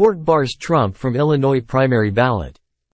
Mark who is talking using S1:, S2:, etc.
S1: Court bars Trump from Illinois primary ballot.